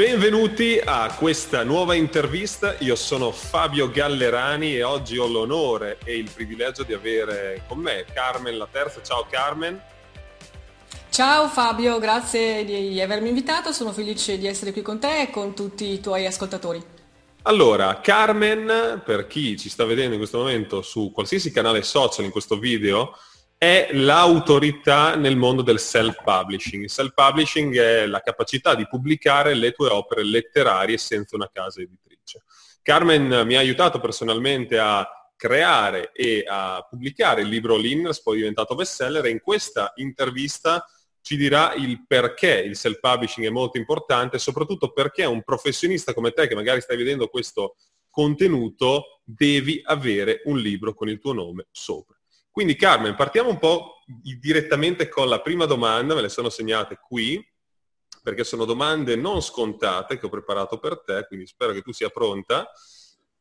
Benvenuti a questa nuova intervista, io sono Fabio Gallerani e oggi ho l'onore e il privilegio di avere con me Carmen La Terza. Ciao Carmen. Ciao Fabio, grazie di avermi invitato, sono felice di essere qui con te e con tutti i tuoi ascoltatori. Allora, Carmen, per chi ci sta vedendo in questo momento su qualsiasi canale social in questo video, è l'autorità nel mondo del self-publishing. Il self-publishing è la capacità di pubblicare le tue opere letterarie senza una casa editrice. Carmen mi ha aiutato personalmente a creare e a pubblicare il libro Linners, poi diventato bestseller e in questa intervista ci dirà il perché il self-publishing è molto importante soprattutto perché un professionista come te che magari stai vedendo questo contenuto devi avere un libro con il tuo nome sopra. Quindi Carmen, partiamo un po' direttamente con la prima domanda, me le sono segnate qui, perché sono domande non scontate che ho preparato per te, quindi spero che tu sia pronta.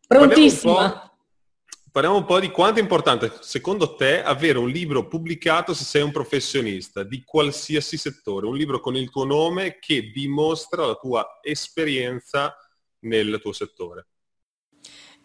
Prontissima. Parliamo un, parliamo un po' di quanto è importante, secondo te, avere un libro pubblicato se sei un professionista di qualsiasi settore, un libro con il tuo nome che dimostra la tua esperienza nel tuo settore.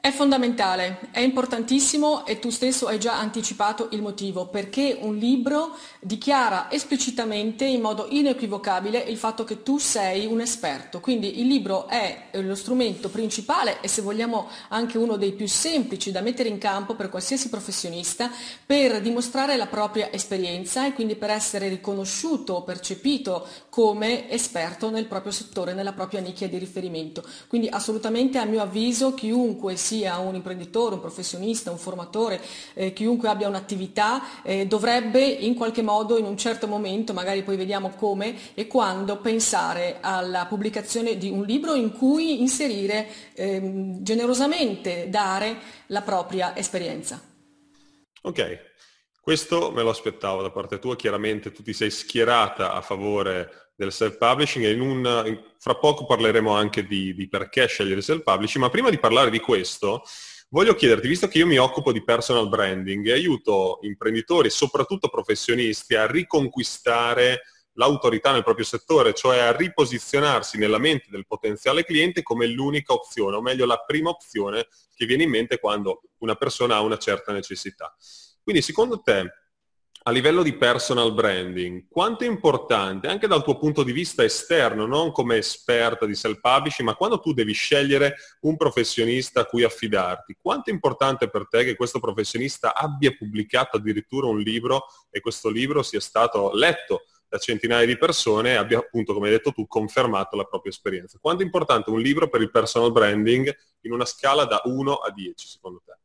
È fondamentale, è importantissimo e tu stesso hai già anticipato il motivo, perché un libro dichiara esplicitamente in modo inequivocabile il fatto che tu sei un esperto. Quindi il libro è lo strumento principale e se vogliamo anche uno dei più semplici da mettere in campo per qualsiasi professionista per dimostrare la propria esperienza e quindi per essere riconosciuto percepito come esperto nel proprio settore, nella propria nicchia di riferimento. Quindi assolutamente a mio avviso chiunque sia sia un imprenditore, un professionista, un formatore, eh, chiunque abbia un'attività, eh, dovrebbe in qualche modo, in un certo momento, magari poi vediamo come e quando, pensare alla pubblicazione di un libro in cui inserire ehm, generosamente, dare la propria esperienza. Ok, questo me lo aspettavo da parte tua, chiaramente tu ti sei schierata a favore del self-publishing e in un, fra poco parleremo anche di, di perché scegliere il self-publishing, ma prima di parlare di questo voglio chiederti, visto che io mi occupo di personal branding e aiuto imprenditori, soprattutto professionisti, a riconquistare l'autorità nel proprio settore, cioè a riposizionarsi nella mente del potenziale cliente come l'unica opzione, o meglio la prima opzione che viene in mente quando una persona ha una certa necessità. Quindi secondo te a livello di personal branding, quanto è importante, anche dal tuo punto di vista esterno, non come esperta di self-publishing, ma quando tu devi scegliere un professionista a cui affidarti, quanto è importante per te che questo professionista abbia pubblicato addirittura un libro e questo libro sia stato letto da centinaia di persone e abbia appunto, come hai detto tu, confermato la propria esperienza. Quanto è importante un libro per il personal branding in una scala da 1 a 10, secondo te?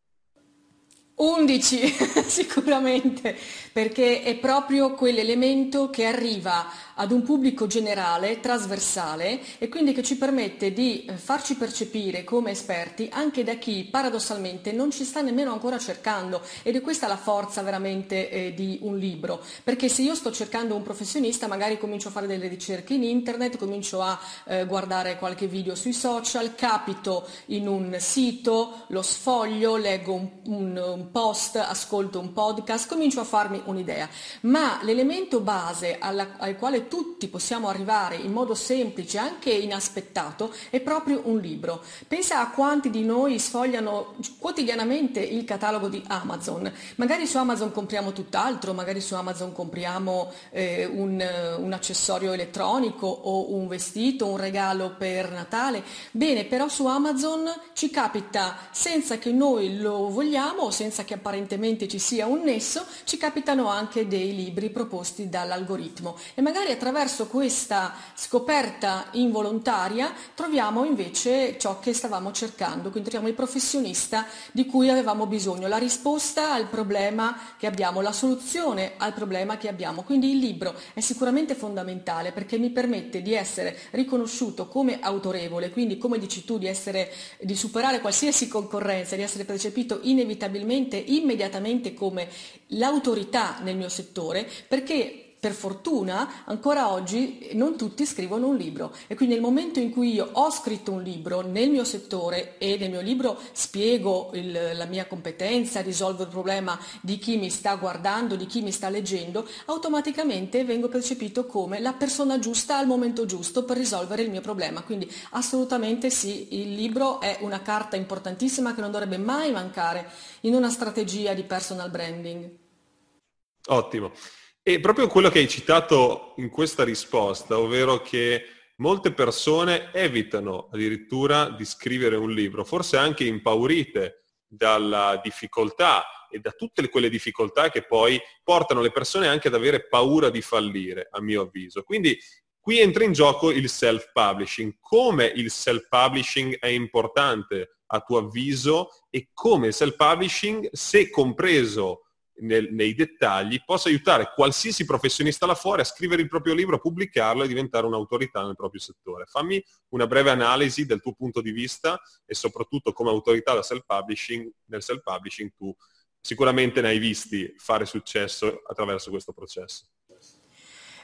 11 sicuramente, perché è proprio quell'elemento che arriva ad un pubblico generale, trasversale e quindi che ci permette di eh, farci percepire come esperti anche da chi paradossalmente non ci sta nemmeno ancora cercando. Ed è questa la forza veramente eh, di un libro, perché se io sto cercando un professionista magari comincio a fare delle ricerche in internet, comincio a eh, guardare qualche video sui social, capito in un sito, lo sfoglio, leggo un, un, un post, ascolto un podcast, comincio a farmi un'idea, ma l'elemento base alla, al quale tutti possiamo arrivare in modo semplice, anche inaspettato, è proprio un libro. Pensa a quanti di noi sfogliano quotidianamente il catalogo di Amazon. Magari su Amazon compriamo tutt'altro, magari su Amazon compriamo eh, un, un accessorio elettronico o un vestito, un regalo per Natale. Bene, però su Amazon ci capita senza che noi lo vogliamo, senza senza che apparentemente ci sia un nesso, ci capitano anche dei libri proposti dall'algoritmo e magari attraverso questa scoperta involontaria troviamo invece ciò che stavamo cercando, quindi troviamo il professionista di cui avevamo bisogno, la risposta al problema che abbiamo, la soluzione al problema che abbiamo. Quindi il libro è sicuramente fondamentale perché mi permette di essere riconosciuto come autorevole, quindi come dici tu, di, essere, di superare qualsiasi concorrenza, di essere percepito inevitabilmente, immediatamente come l'autorità nel mio settore, perché per fortuna ancora oggi non tutti scrivono un libro e quindi nel momento in cui io ho scritto un libro nel mio settore e nel mio libro spiego il, la mia competenza, risolvo il problema di chi mi sta guardando, di chi mi sta leggendo, automaticamente vengo percepito come la persona giusta al momento giusto per risolvere il mio problema. Quindi assolutamente sì, il libro è una carta importantissima che non dovrebbe mai mancare in una strategia di personal branding. Ottimo. E proprio quello che hai citato in questa risposta, ovvero che molte persone evitano addirittura di scrivere un libro, forse anche impaurite dalla difficoltà e da tutte quelle difficoltà che poi portano le persone anche ad avere paura di fallire, a mio avviso. Quindi qui entra in gioco il self-publishing. Come il self-publishing è importante a tuo avviso e come il self-publishing, se compreso nel, nei dettagli possa aiutare qualsiasi professionista là fuori a scrivere il proprio libro, pubblicarlo e diventare un'autorità nel proprio settore. Fammi una breve analisi del tuo punto di vista e soprattutto come autorità da self-publishing, nel self-publishing tu sicuramente ne hai visti fare successo attraverso questo processo.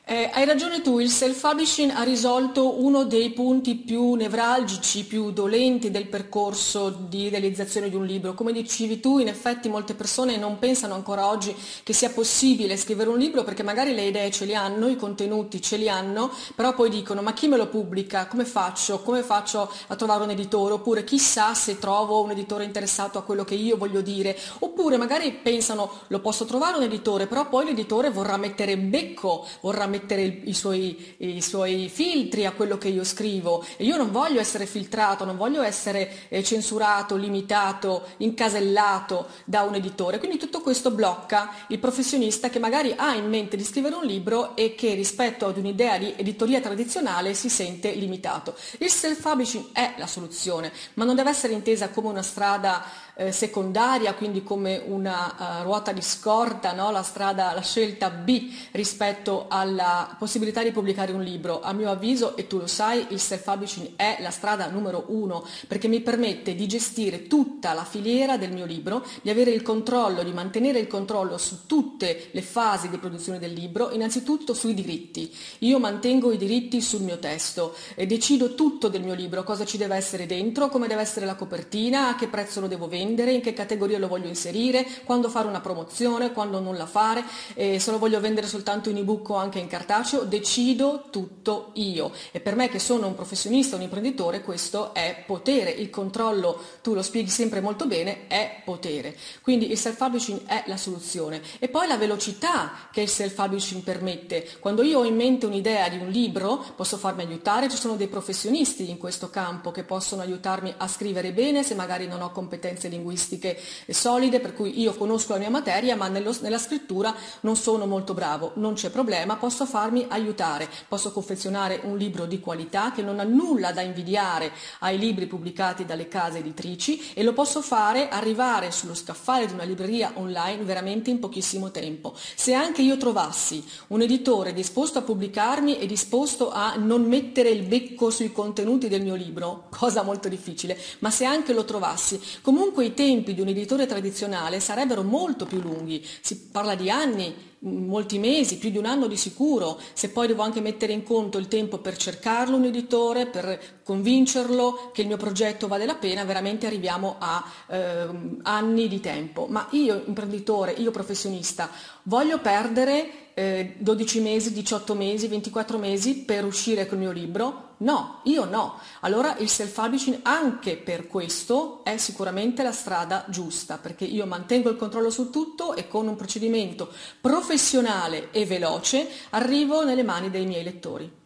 Eh, hai ragione tu, il self-publishing ha risolto uno dei punti più nevralgici, più dolenti del percorso di realizzazione di un libro. Come dicevi tu, in effetti molte persone non pensano ancora oggi che sia possibile scrivere un libro perché magari le idee ce le hanno, i contenuti ce li hanno, però poi dicono ma chi me lo pubblica? Come faccio? Come faccio a trovare un editore? Oppure chissà se trovo un editore interessato a quello che io voglio dire. Oppure magari pensano lo posso trovare un editore, però poi l'editore vorrà mettere becco, vorrà mettere mettere i suoi, i suoi, filtri a quello che io scrivo e io non voglio essere filtrato, non voglio essere eh, censurato, limitato, incasellato da un editore. Quindi tutto questo blocca il professionista che magari ha in mente di scrivere un libro e che rispetto ad un'idea di editoria tradizionale si sente limitato. Il self-publishing è la soluzione, ma non deve essere intesa come una strada eh, secondaria, quindi come una uh, ruota di scorta, no? la, strada, la scelta B rispetto alla possibilità di pubblicare un libro. A mio avviso, e tu lo sai, il self-publishing è la strada numero uno perché mi permette di gestire tutta la filiera del mio libro, di avere il controllo, di mantenere il controllo su tutte le fasi di produzione del libro, innanzitutto sui diritti. Io mantengo i diritti sul mio testo e decido tutto del mio libro, cosa ci deve essere dentro, come deve essere la copertina, a che prezzo lo devo vendere vendere, in che categoria lo voglio inserire, quando fare una promozione, quando non la fare, eh, se lo voglio vendere soltanto in ebook o anche in cartaceo, decido tutto io. E per me che sono un professionista, un imprenditore, questo è potere. Il controllo, tu lo spieghi sempre molto bene, è potere. Quindi il self-publishing è la soluzione. E poi la velocità che il self-publishing permette. Quando io ho in mente un'idea di un libro, posso farmi aiutare, ci sono dei professionisti in questo campo che possono aiutarmi a scrivere bene se magari non ho competenze linguistiche solide, per cui io conosco la mia materia, ma nello, nella scrittura non sono molto bravo. Non c'è problema, posso farmi aiutare, posso confezionare un libro di qualità che non ha nulla da invidiare ai libri pubblicati dalle case editrici e lo posso fare arrivare sullo scaffale di una libreria online veramente in pochissimo tempo. Se anche io trovassi un editore disposto a pubblicarmi e disposto a non mettere il becco sui contenuti del mio libro, cosa molto difficile, ma se anche lo trovassi, comunque i tempi di un editore tradizionale sarebbero molto più lunghi, si parla di anni, molti mesi, più di un anno di sicuro, se poi devo anche mettere in conto il tempo per cercarlo un editore, per convincerlo che il mio progetto vale la pena, veramente arriviamo a eh, anni di tempo. Ma io imprenditore, io professionista, voglio perdere eh, 12 mesi, 18 mesi, 24 mesi per uscire col mio libro? No, io no. Allora il self-publishing anche per questo è sicuramente la strada giusta, perché io mantengo il controllo su tutto e con un procedimento professionale e veloce arrivo nelle mani dei miei lettori.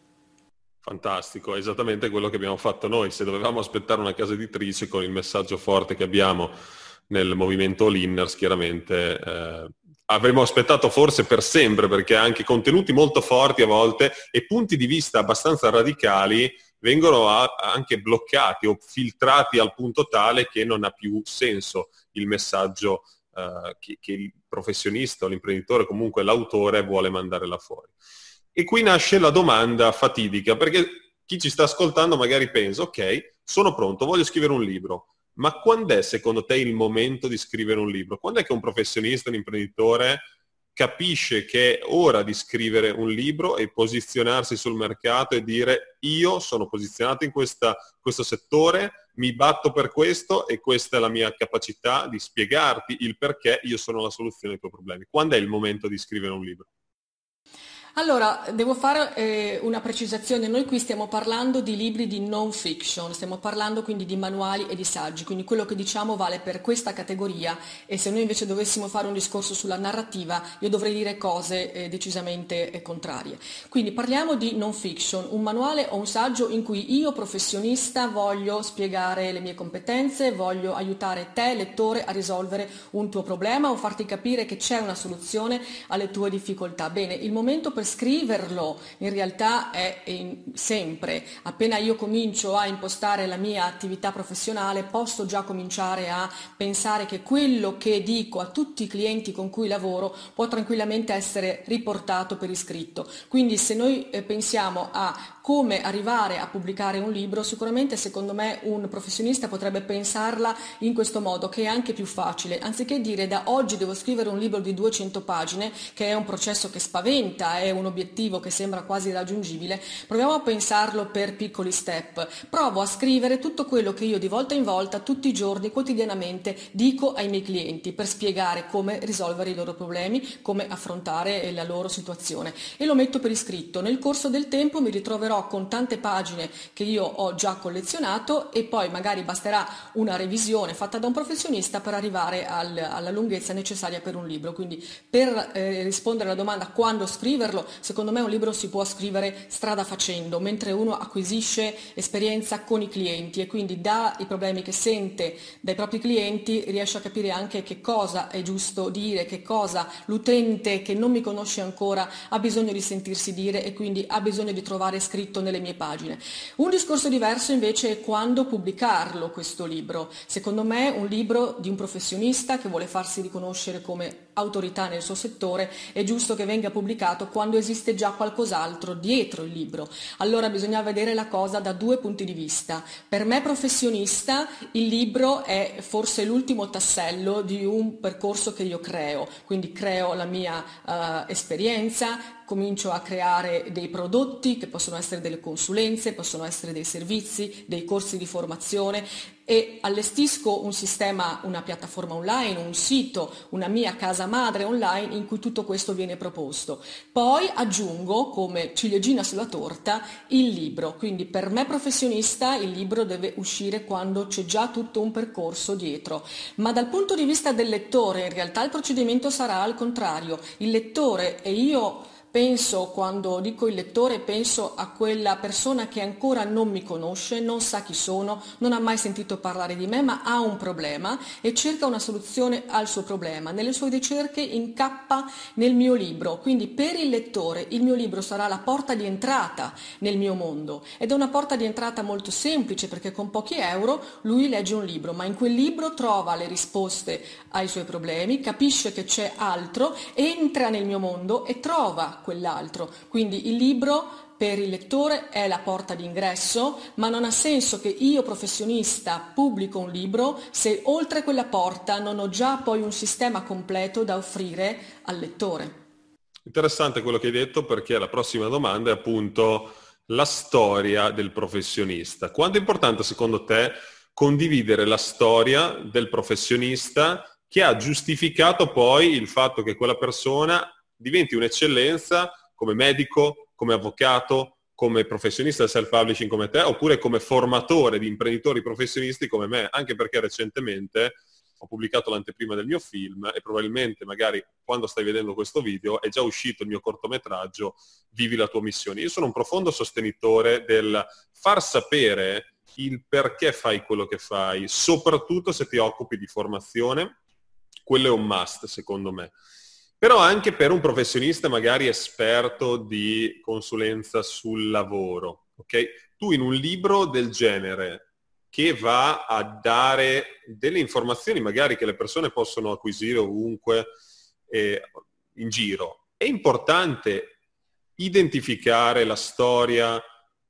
Fantastico, esattamente quello che abbiamo fatto noi. Se dovevamo aspettare una casa editrice con il messaggio forte che abbiamo nel movimento Linners chiaramente eh, avremmo aspettato forse per sempre perché anche contenuti molto forti a volte e punti di vista abbastanza radicali vengono a, anche bloccati o filtrati al punto tale che non ha più senso il messaggio eh, che, che, il professionista o l'imprenditore, comunque l'autore, vuole mandare là fuori. E qui nasce la domanda fatidica, perché chi ci sta ascoltando magari pensa, ok, sono pronto, voglio scrivere un libro, ma quando è secondo te il momento di scrivere un libro? Quando è che un professionista, un imprenditore capisce che è ora di scrivere un libro e posizionarsi sul mercato e dire io sono posizionato in questa, questo settore, mi batto per questo e questa è la mia capacità di spiegarti il perché io sono la soluzione ai tuoi problemi. Quando è il momento di scrivere un libro? Allora, devo fare eh, una precisazione. Noi qui stiamo parlando di libri di non fiction, stiamo parlando quindi di manuali e di saggi, quindi quello che diciamo vale per questa categoria e se noi invece dovessimo fare un discorso sulla narrativa io dovrei dire cose eh, decisamente eh, contrarie. Quindi parliamo di non fiction, un manuale o un saggio in cui io professionista voglio spiegare le mie competenze, voglio aiutare te lettore a risolvere un tuo problema o farti capire che c'è una soluzione alle tue difficoltà. Bene, il momento per scriverlo in realtà è sempre, appena io comincio a impostare la mia attività professionale posso già cominciare a pensare che quello che dico a tutti i clienti con cui lavoro può tranquillamente essere riportato per iscritto. Quindi se noi eh, pensiamo a come arrivare a pubblicare un libro, sicuramente secondo me un professionista potrebbe pensarla in questo modo, che è anche più facile. Anziché dire da oggi devo scrivere un libro di 200 pagine, che è un processo che spaventa, è un obiettivo che sembra quasi raggiungibile, proviamo a pensarlo per piccoli step. Provo a scrivere tutto quello che io di volta in volta, tutti i giorni, quotidianamente, dico ai miei clienti per spiegare come risolvere i loro problemi, come affrontare la loro situazione. E lo metto per iscritto. Nel corso del tempo mi ritroverò con tante pagine che io ho già collezionato e poi magari basterà una revisione fatta da un professionista per arrivare al, alla lunghezza necessaria per un libro. Quindi per eh, rispondere alla domanda quando scriverlo, secondo me un libro si può scrivere strada facendo, mentre uno acquisisce esperienza con i clienti e quindi dai problemi che sente dai propri clienti riesce a capire anche che cosa è giusto dire, che cosa l'utente che non mi conosce ancora ha bisogno di sentirsi dire e quindi ha bisogno di trovare scritto scritto nelle mie pagine. Un discorso diverso invece è quando pubblicarlo questo libro. Secondo me un libro di un professionista che vuole farsi riconoscere come autorità nel suo settore è giusto che venga pubblicato quando esiste già qualcos'altro dietro il libro. Allora bisogna vedere la cosa da due punti di vista. Per me professionista il libro è forse l'ultimo tassello di un percorso che io creo, quindi creo la mia uh, esperienza, comincio a creare dei prodotti che possono essere delle consulenze, possono essere dei servizi, dei corsi di formazione e allestisco un sistema, una piattaforma online, un sito, una mia casa madre online in cui tutto questo viene proposto. Poi aggiungo come ciliegina sulla torta il libro, quindi per me professionista il libro deve uscire quando c'è già tutto un percorso dietro, ma dal punto di vista del lettore in realtà il procedimento sarà al contrario, il lettore e io Penso, quando dico il lettore, penso a quella persona che ancora non mi conosce, non sa chi sono, non ha mai sentito parlare di me, ma ha un problema e cerca una soluzione al suo problema. Nelle sue ricerche incappa nel mio libro, quindi per il lettore il mio libro sarà la porta di entrata nel mio mondo ed è una porta di entrata molto semplice perché con pochi euro lui legge un libro, ma in quel libro trova le risposte ai suoi problemi, capisce che c'è altro, entra nel mio mondo e trova quell'altro. Quindi il libro per il lettore è la porta d'ingresso, ma non ha senso che io professionista pubblico un libro se oltre quella porta non ho già poi un sistema completo da offrire al lettore. Interessante quello che hai detto perché la prossima domanda è appunto la storia del professionista. Quanto è importante secondo te condividere la storia del professionista che ha giustificato poi il fatto che quella persona diventi un'eccellenza come medico, come avvocato, come professionista del self-publishing come te, oppure come formatore di imprenditori professionisti come me, anche perché recentemente ho pubblicato l'anteprima del mio film e probabilmente magari quando stai vedendo questo video è già uscito il mio cortometraggio Vivi la tua missione. Io sono un profondo sostenitore del far sapere il perché fai quello che fai, soprattutto se ti occupi di formazione, quello è un must secondo me. Però anche per un professionista magari esperto di consulenza sul lavoro, ok? Tu in un libro del genere che va a dare delle informazioni magari che le persone possono acquisire ovunque eh, in giro, è importante identificare la storia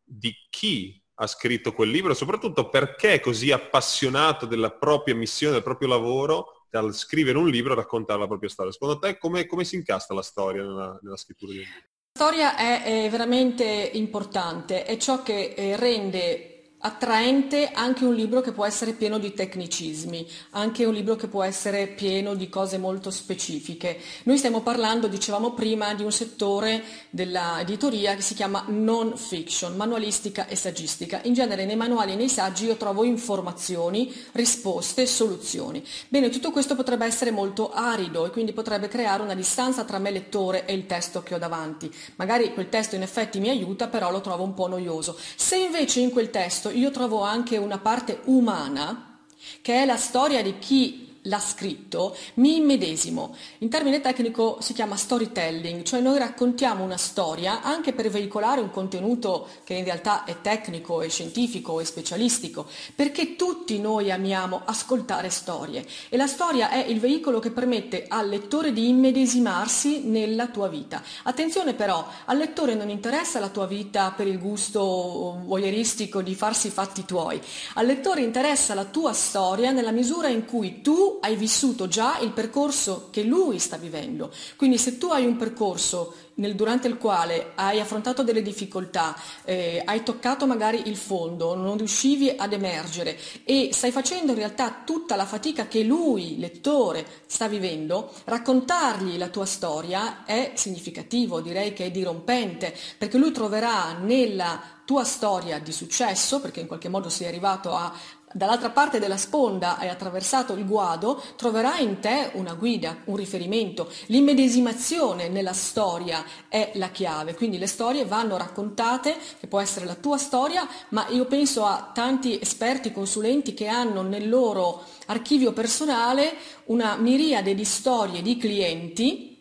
di chi ha scritto quel libro, soprattutto perché è così appassionato della propria missione, del proprio lavoro, dal scrivere un libro e raccontare la propria storia. Secondo te come, come si incasta la storia nella, nella scrittura di un libro? La storia è, è veramente importante, è ciò che eh, rende attraente anche un libro che può essere pieno di tecnicismi, anche un libro che può essere pieno di cose molto specifiche. Noi stiamo parlando, dicevamo prima, di un settore dell'editoria che si chiama non fiction, manualistica e saggistica. In genere nei manuali e nei saggi io trovo informazioni, risposte, soluzioni. Bene, tutto questo potrebbe essere molto arido e quindi potrebbe creare una distanza tra me lettore e il testo che ho davanti. Magari quel testo in effetti mi aiuta, però lo trovo un po' noioso. Se invece in quel testo io trovo anche una parte umana, che è la storia di chi l'ha scritto, mi immedesimo. In termine tecnico si chiama storytelling, cioè noi raccontiamo una storia anche per veicolare un contenuto che in realtà è tecnico, è scientifico, è specialistico, perché tutti noi amiamo ascoltare storie e la storia è il veicolo che permette al lettore di immedesimarsi nella tua vita. Attenzione però, al lettore non interessa la tua vita per il gusto voyeuristico di farsi i fatti tuoi, al lettore interessa la tua storia nella misura in cui tu hai vissuto già il percorso che lui sta vivendo. Quindi se tu hai un percorso nel, durante il quale hai affrontato delle difficoltà, eh, hai toccato magari il fondo, non riuscivi ad emergere e stai facendo in realtà tutta la fatica che lui, lettore, sta vivendo, raccontargli la tua storia è significativo, direi che è dirompente, perché lui troverà nella tua storia di successo, perché in qualche modo sei arrivato a dall'altra parte della sponda hai attraversato il guado, troverai in te una guida, un riferimento. L'immedesimazione nella storia è la chiave, quindi le storie vanno raccontate, che può essere la tua storia, ma io penso a tanti esperti, consulenti che hanno nel loro archivio personale una miriade di storie di clienti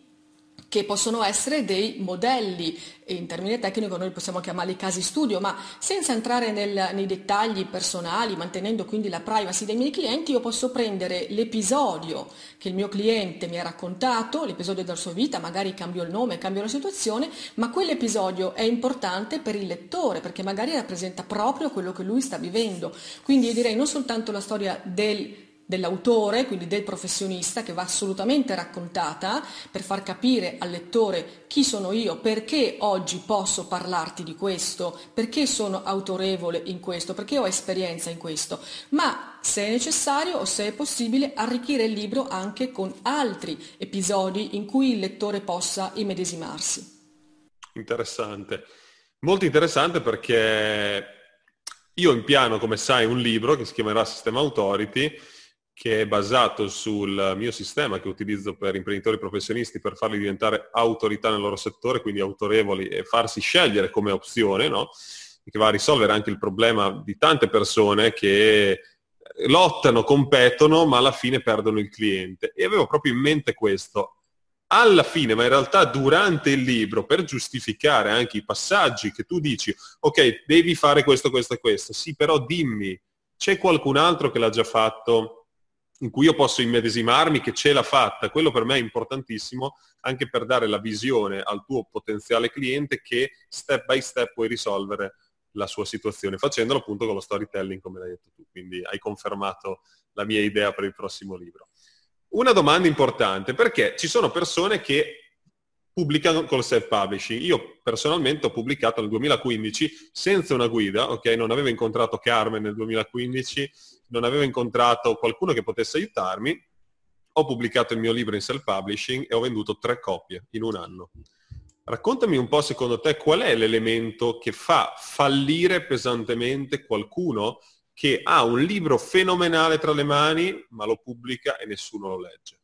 che possono essere dei modelli, in termine tecnico noi possiamo chiamarli casi studio, ma senza entrare nel, nei dettagli personali, mantenendo quindi la privacy dei miei clienti, io posso prendere l'episodio che il mio cliente mi ha raccontato, l'episodio della sua vita, magari cambio il nome, cambio la situazione, ma quell'episodio è importante per il lettore, perché magari rappresenta proprio quello che lui sta vivendo. Quindi io direi non soltanto la storia del dell'autore, quindi del professionista, che va assolutamente raccontata per far capire al lettore chi sono io, perché oggi posso parlarti di questo, perché sono autorevole in questo, perché ho esperienza in questo, ma se è necessario o se è possibile arricchire il libro anche con altri episodi in cui il lettore possa immedesimarsi. Interessante, molto interessante perché io in piano, come sai, un libro che si chiamerà Sistema Authority, che è basato sul mio sistema che utilizzo per imprenditori professionisti per farli diventare autorità nel loro settore, quindi autorevoli e farsi scegliere come opzione, no? che va a risolvere anche il problema di tante persone che lottano, competono, ma alla fine perdono il cliente. E avevo proprio in mente questo. Alla fine, ma in realtà durante il libro, per giustificare anche i passaggi che tu dici, ok, devi fare questo, questo e questo, sì, però dimmi, c'è qualcun altro che l'ha già fatto? In cui io posso immedesimarmi che ce l'ha fatta, quello per me è importantissimo anche per dare la visione al tuo potenziale cliente che step by step puoi risolvere la sua situazione, facendolo appunto con lo storytelling come l'hai detto tu, quindi hai confermato la mia idea per il prossimo libro. Una domanda importante, perché ci sono persone che pubblicano col self-publishing. Io personalmente ho pubblicato nel 2015 senza una guida, ok? Non avevo incontrato Carmen nel 2015, non avevo incontrato qualcuno che potesse aiutarmi, ho pubblicato il mio libro in self-publishing e ho venduto tre copie in un anno. Raccontami un po' secondo te qual è l'elemento che fa fallire pesantemente qualcuno che ha un libro fenomenale tra le mani ma lo pubblica e nessuno lo legge.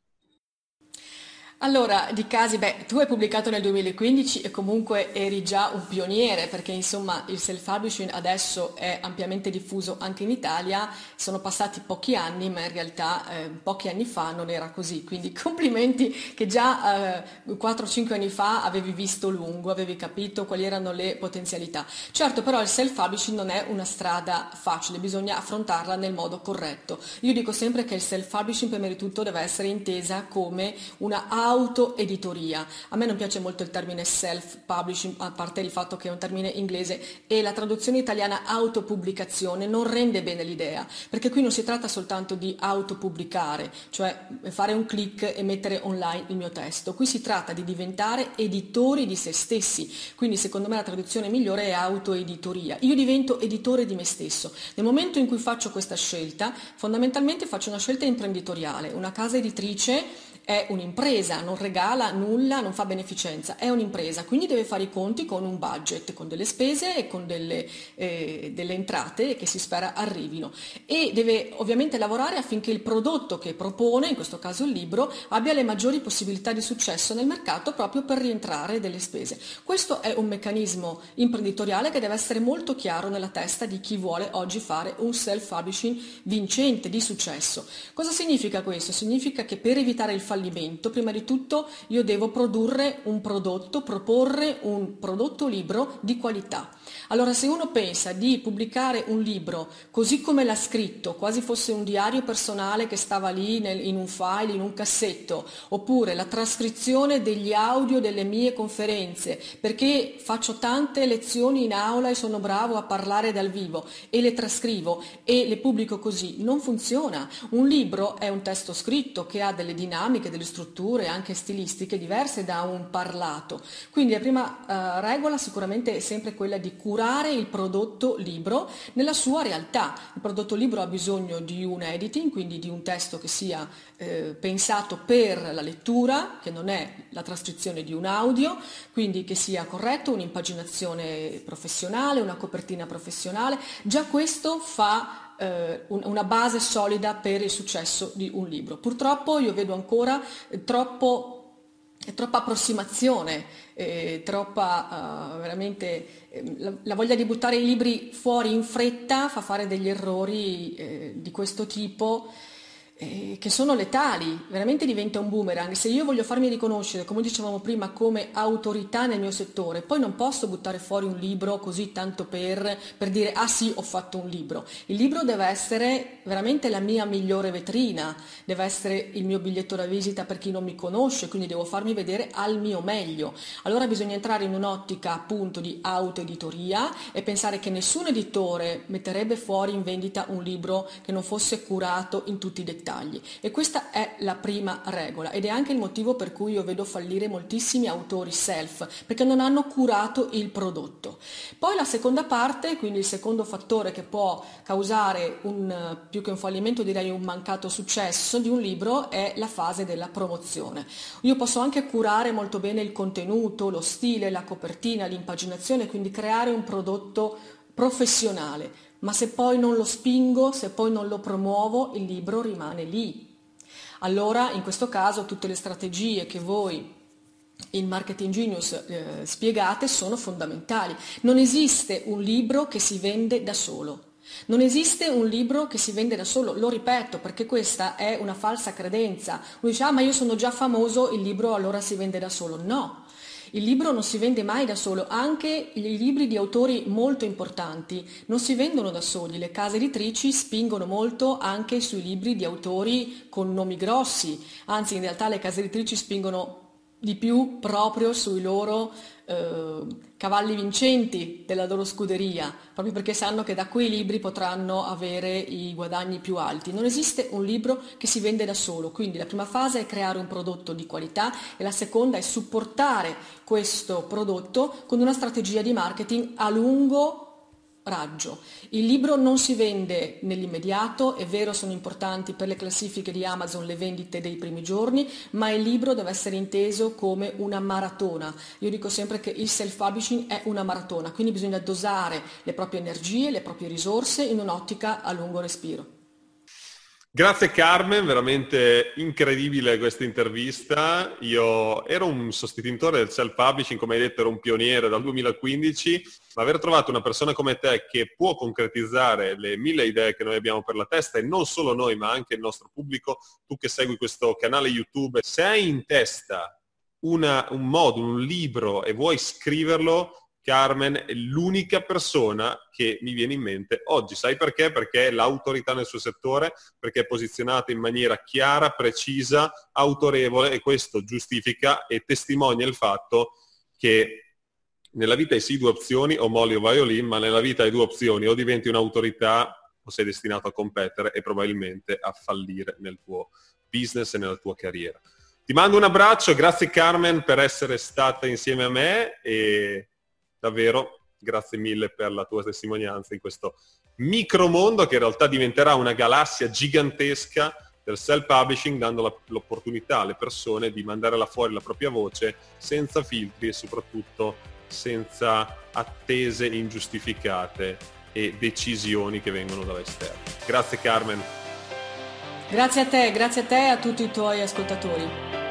Allora, di casi, beh, tu hai pubblicato nel 2015 e comunque eri già un pioniere perché insomma il self-publishing adesso è ampiamente diffuso anche in Italia, sono passati pochi anni ma in realtà eh, pochi anni fa non era così, quindi complimenti che già eh, 4-5 anni fa avevi visto lungo, avevi capito quali erano le potenzialità. Certo però il self-publishing non è una strada facile, bisogna affrontarla nel modo corretto. Io dico sempre che il self-publishing prima di tutto deve essere intesa come una autoeditoria. A me non piace molto il termine self-publishing, a parte il fatto che è un termine inglese, e la traduzione italiana autopubblicazione non rende bene l'idea, perché qui non si tratta soltanto di autopubblicare, cioè fare un click e mettere online il mio testo, qui si tratta di diventare editori di se stessi, quindi secondo me la traduzione migliore è autoeditoria. Io divento editore di me stesso. Nel momento in cui faccio questa scelta, fondamentalmente faccio una scelta imprenditoriale, una casa editrice è un'impresa, non regala nulla, non fa beneficenza, è un'impresa, quindi deve fare i conti con un budget, con delle spese e con delle, eh, delle entrate che si spera arrivino e deve ovviamente lavorare affinché il prodotto che propone, in questo caso il libro, abbia le maggiori possibilità di successo nel mercato proprio per rientrare delle spese. Questo è un meccanismo imprenditoriale che deve essere molto chiaro nella testa di chi vuole oggi fare un self-publishing vincente, di successo. Cosa significa questo? Significa che per evitare il fallimento fallimento, prima di tutto io devo produrre un prodotto, proporre un prodotto libro di qualità. Allora se uno pensa di pubblicare un libro così come l'ha scritto, quasi fosse un diario personale che stava lì nel, in un file, in un cassetto, oppure la trascrizione degli audio delle mie conferenze, perché faccio tante lezioni in aula e sono bravo a parlare dal vivo e le trascrivo e le pubblico così, non funziona. Un libro è un testo scritto che ha delle dinamiche, delle strutture anche stilistiche diverse da un parlato. Quindi la prima eh, regola sicuramente è sempre quella di curare il prodotto libro nella sua realtà. Il prodotto libro ha bisogno di un editing, quindi di un testo che sia eh, pensato per la lettura, che non è la trascrizione di un audio, quindi che sia corretto, un'impaginazione professionale, una copertina professionale. Già questo fa eh, una base solida per il successo di un libro. Purtroppo io vedo ancora eh, troppo troppa approssimazione, eh, troppa uh, veramente eh, la, la, voglia di buttare i libri fuori in fretta fa fare degli errori eh, di questo tipo eh, che sono letali, veramente diventa un boomerang. Se io voglio farmi riconoscere, come dicevamo prima, come autorità nel mio settore, poi non posso buttare fuori un libro così tanto per, per dire ah sì ho fatto un libro. Il libro deve essere veramente la mia migliore vetrina, deve essere il mio biglietto da visita per chi non mi conosce, quindi devo farmi vedere al mio meglio. Allora bisogna entrare in un'ottica appunto di autoeditoria e pensare che nessun editore metterebbe fuori in vendita un libro che non fosse curato in tutti i dettagli dettagli e questa è la prima regola ed è anche il motivo per cui io vedo fallire moltissimi autori self perché non hanno curato il prodotto. Poi la seconda parte, quindi il secondo fattore che può causare un, più che un fallimento direi un mancato successo di un libro è la fase della promozione. Io posso anche curare molto bene il contenuto, lo stile, la copertina, l'impaginazione, quindi creare un prodotto professionale, ma se poi non lo spingo, se poi non lo promuovo, il libro rimane lì. Allora, in questo caso, tutte le strategie che voi in Marketing Genius eh, spiegate sono fondamentali. Non esiste un libro che si vende da solo. Non esiste un libro che si vende da solo, lo ripeto perché questa è una falsa credenza. Uno dice, ah ma io sono già famoso, il libro allora si vende da solo. No, il libro non si vende mai da solo, anche i libri di autori molto importanti. Non si vendono da soli, le case editrici spingono molto anche sui libri di autori con nomi grossi, anzi in realtà le case editrici spingono di più proprio sui loro eh, cavalli vincenti della loro scuderia, proprio perché sanno che da quei libri potranno avere i guadagni più alti. Non esiste un libro che si vende da solo, quindi la prima fase è creare un prodotto di qualità e la seconda è supportare questo prodotto con una strategia di marketing a lungo raggio. Il libro non si vende nell'immediato, è vero sono importanti per le classifiche di Amazon le vendite dei primi giorni, ma il libro deve essere inteso come una maratona. Io dico sempre che il self-publishing è una maratona, quindi bisogna dosare le proprie energie, le proprie risorse in un'ottica a lungo respiro. Grazie Carmen, veramente incredibile questa intervista. Io ero un sostenitore del self-publishing, come hai detto, ero un pioniere dal 2015, ma aver trovato una persona come te che può concretizzare le mille idee che noi abbiamo per la testa, e non solo noi, ma anche il nostro pubblico, tu che segui questo canale YouTube, se hai in testa una, un modulo, un libro e vuoi scriverlo, Carmen è l'unica persona che mi viene in mente oggi. Sai perché? Perché è l'autorità nel suo settore, perché è posizionata in maniera chiara, precisa, autorevole e questo giustifica e testimonia il fatto che nella vita hai sì due opzioni, o molli o violin, ma nella vita hai due opzioni, o diventi un'autorità o sei destinato a competere e probabilmente a fallire nel tuo business e nella tua carriera. Ti mando un abbraccio, grazie Carmen per essere stata insieme a me e davvero grazie mille per la tua testimonianza in questo micromondo che in realtà diventerà una galassia gigantesca del self-publishing dando la, l'opportunità alle persone di mandare là fuori la propria voce senza filtri e soprattutto senza attese ingiustificate e decisioni che vengono dall'esterno. Grazie Carmen. Grazie a te, grazie a te e a tutti i tuoi ascoltatori.